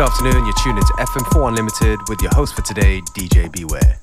Good afternoon, you're tuned into FM4 Unlimited with your host for today, DJ Beware.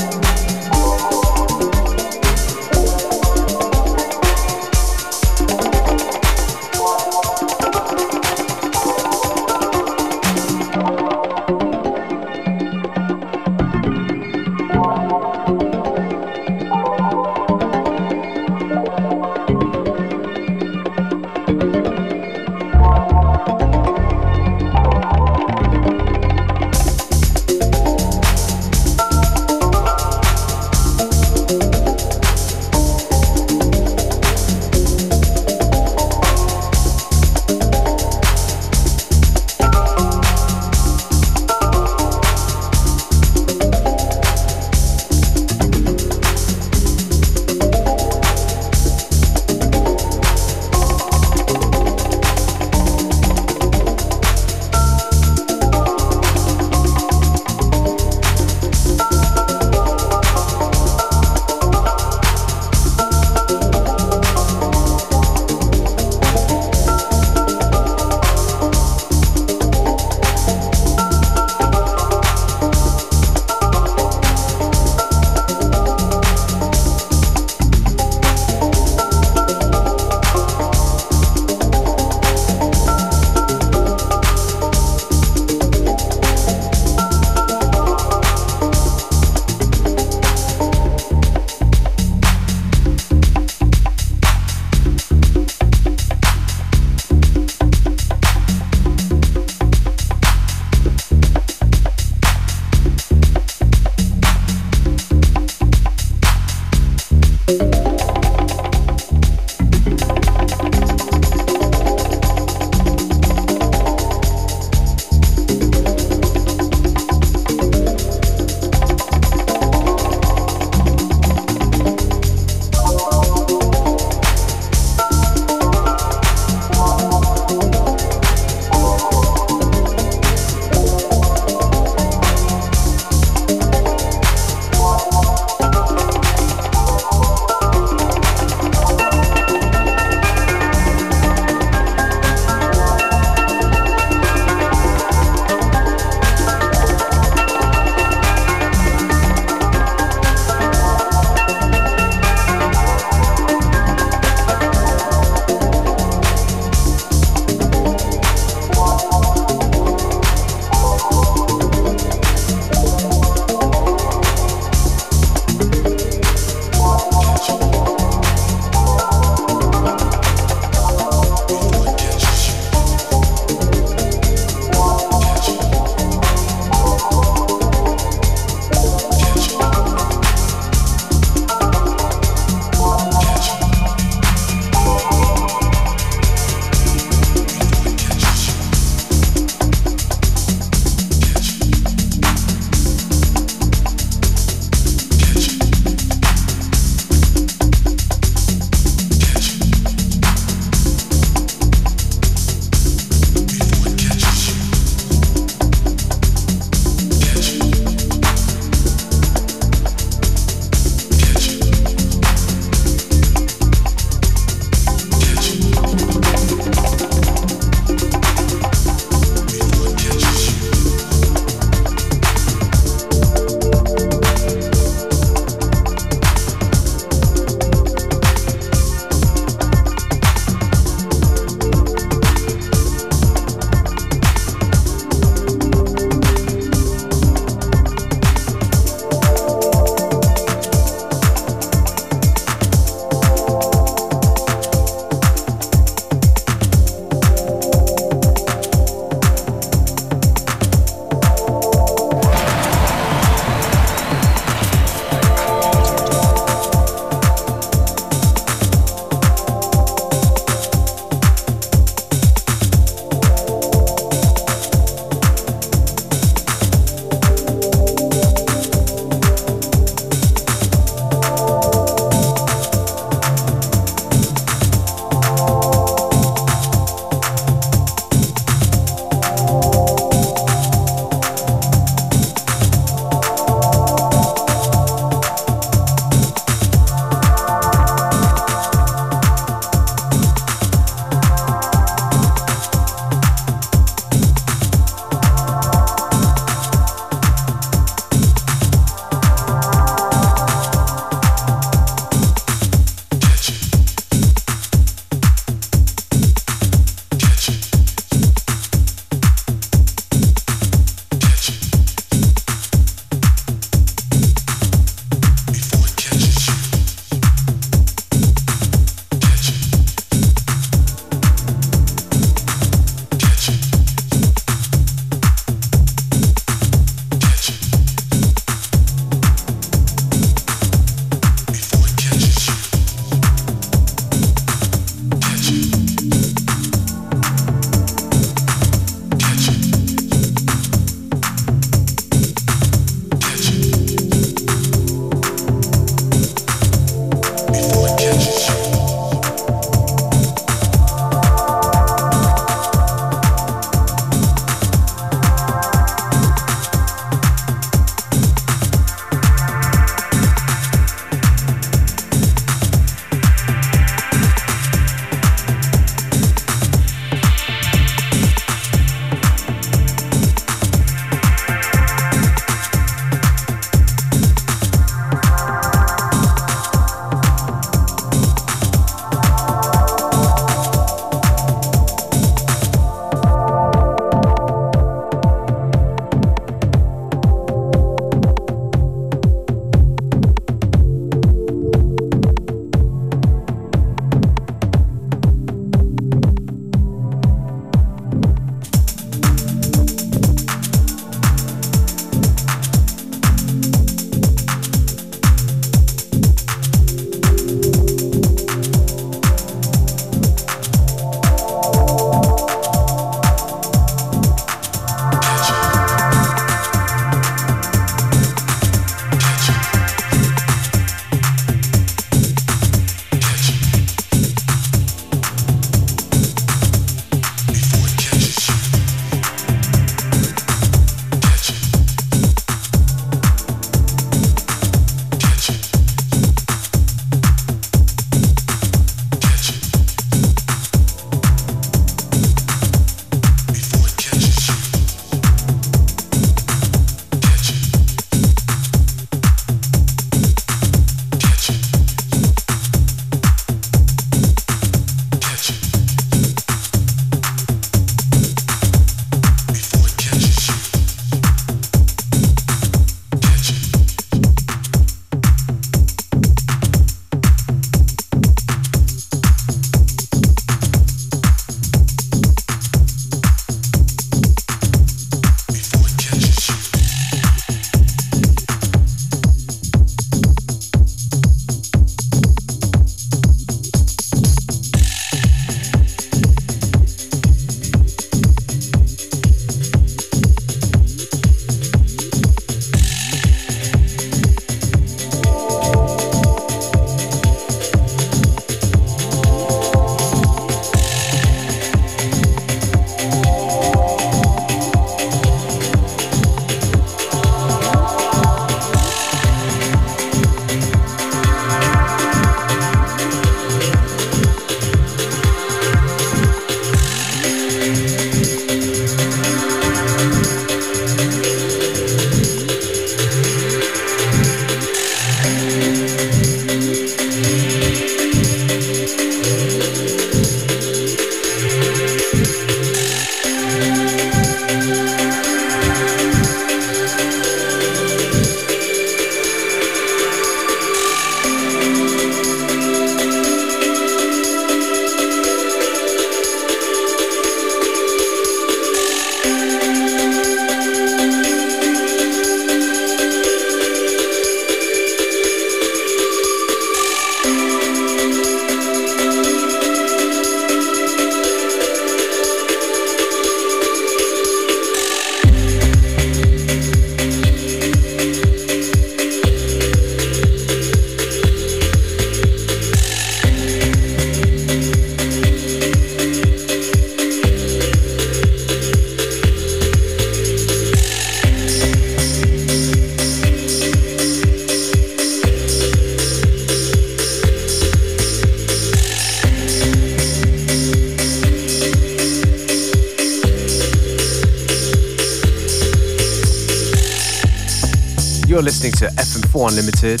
Listening to FM4 Unlimited,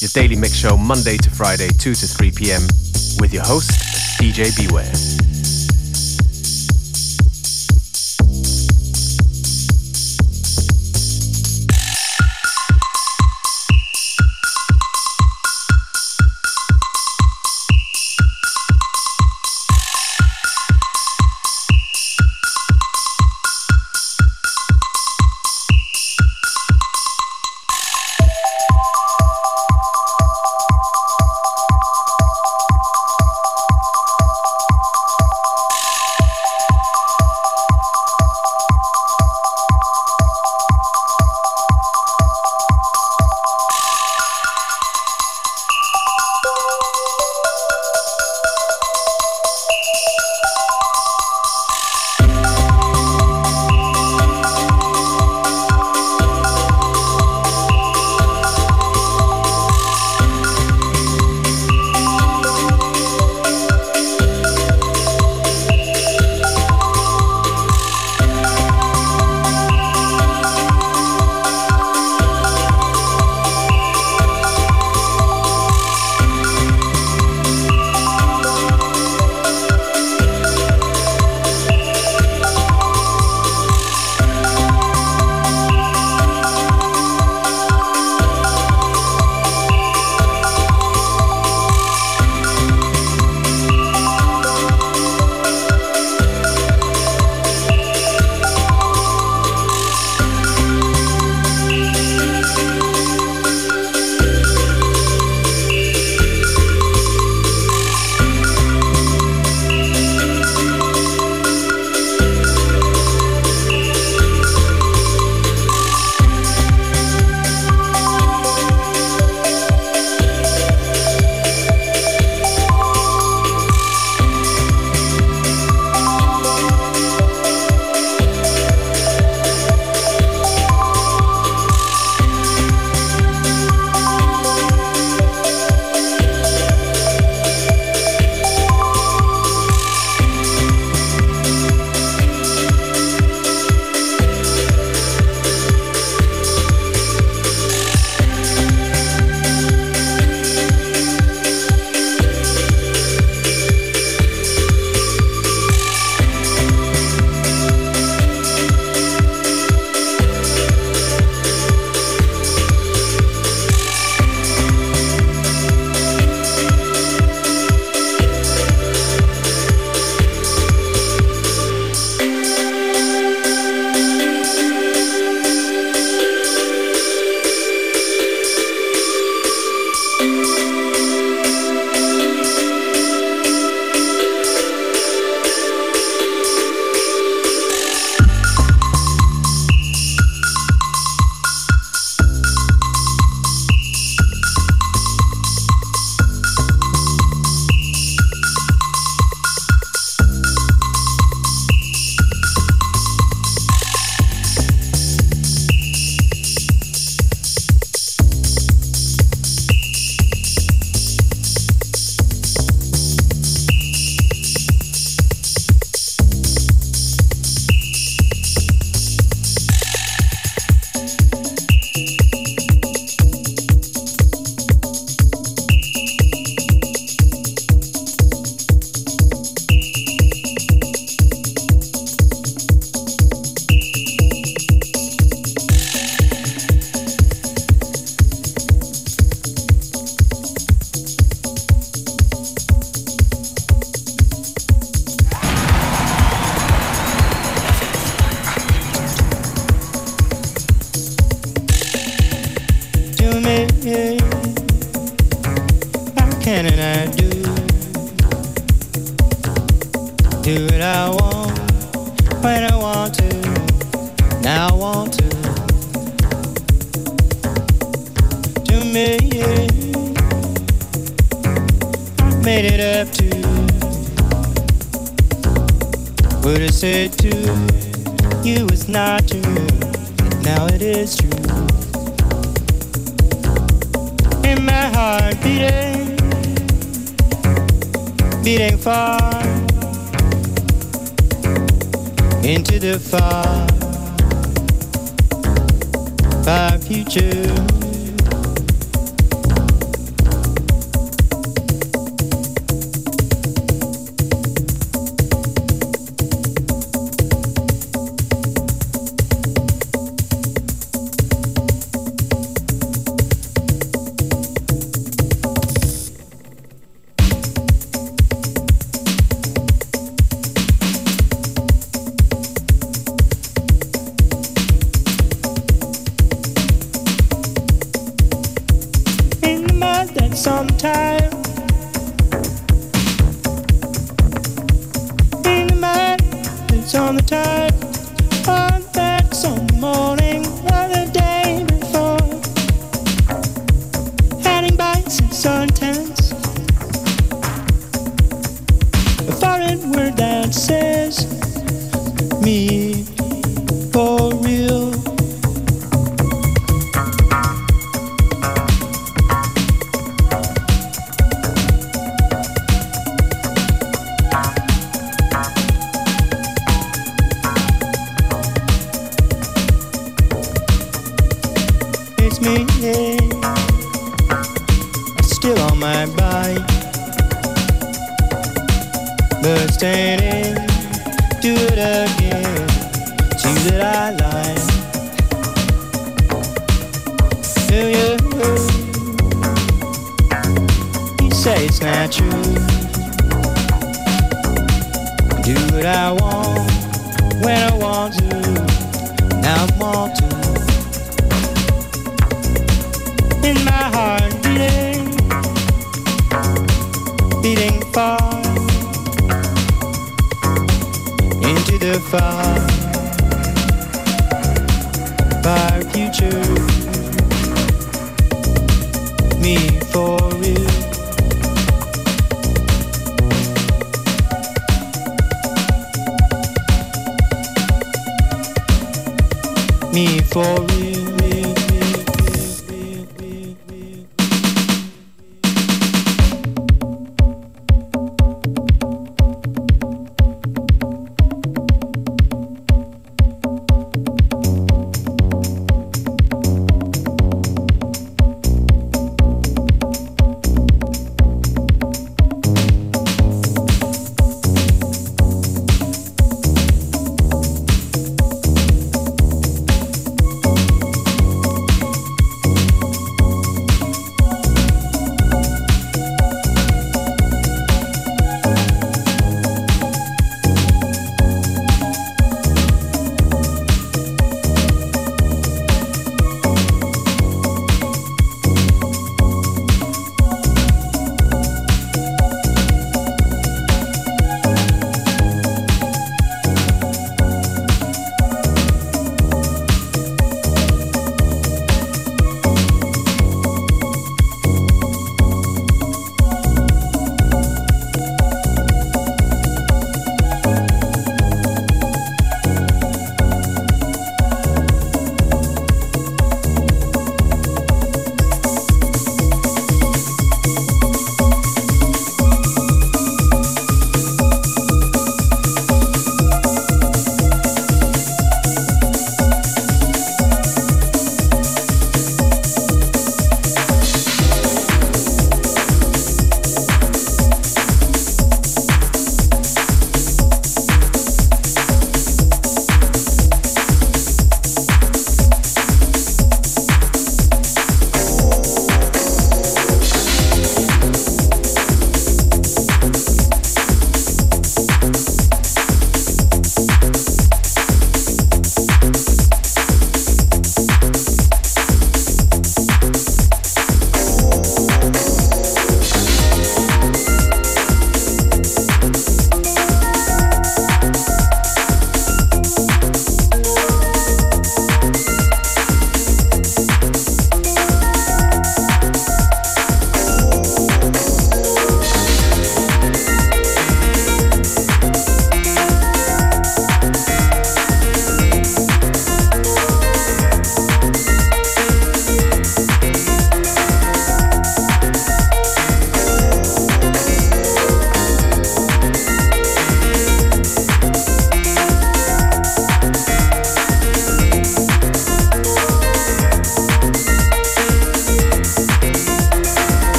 your daily mix show Monday to Friday, 2 to 3 p.m., with your host, DJ Beware. beating far into the far, far future. do what I want when I want to. Now I want to. In my heart beating, beating far into the far, far future. Me for real. for real.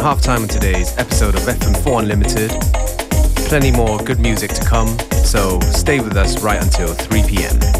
Half time on today's episode of FM4 Unlimited. Plenty more good music to come, so stay with us right until 3 p.m.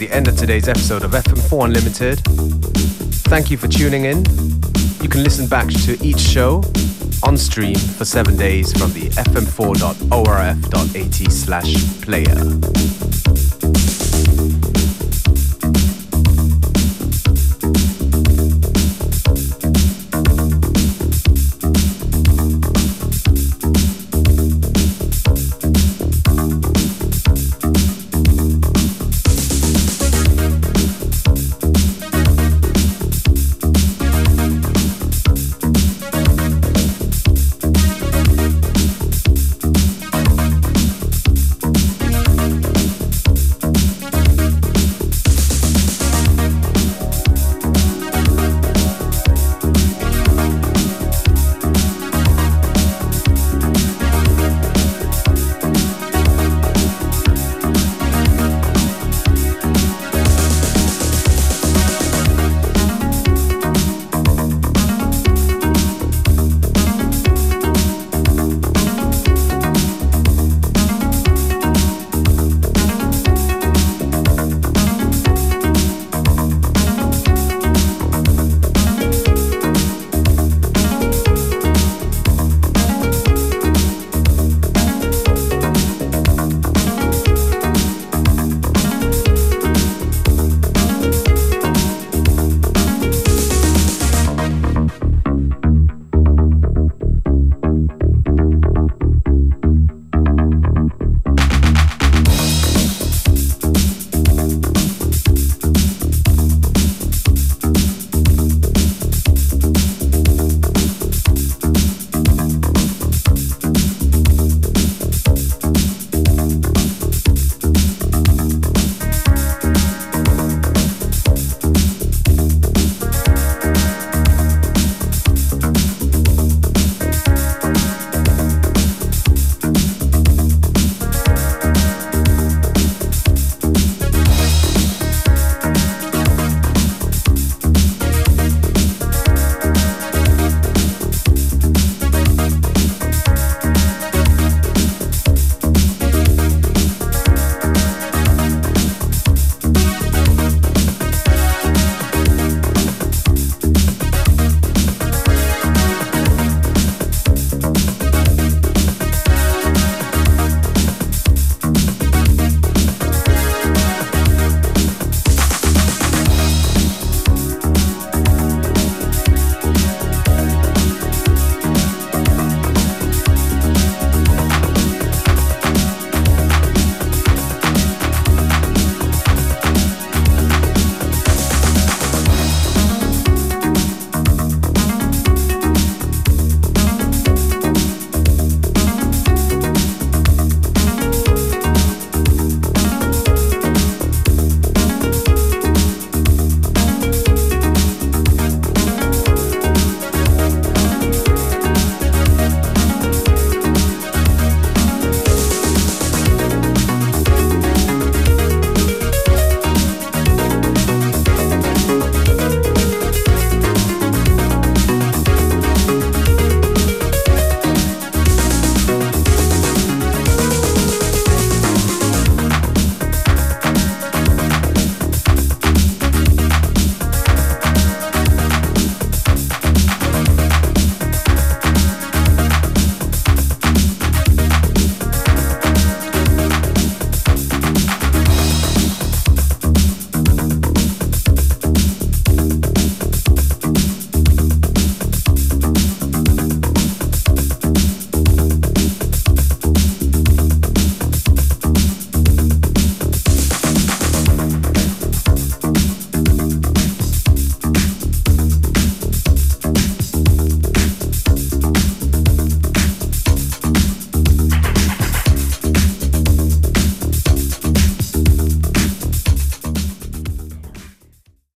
the end of today's episode of FM4 Unlimited. Thank you for tuning in. You can listen back to each show on stream for seven days from the fm4.orf.at slash player.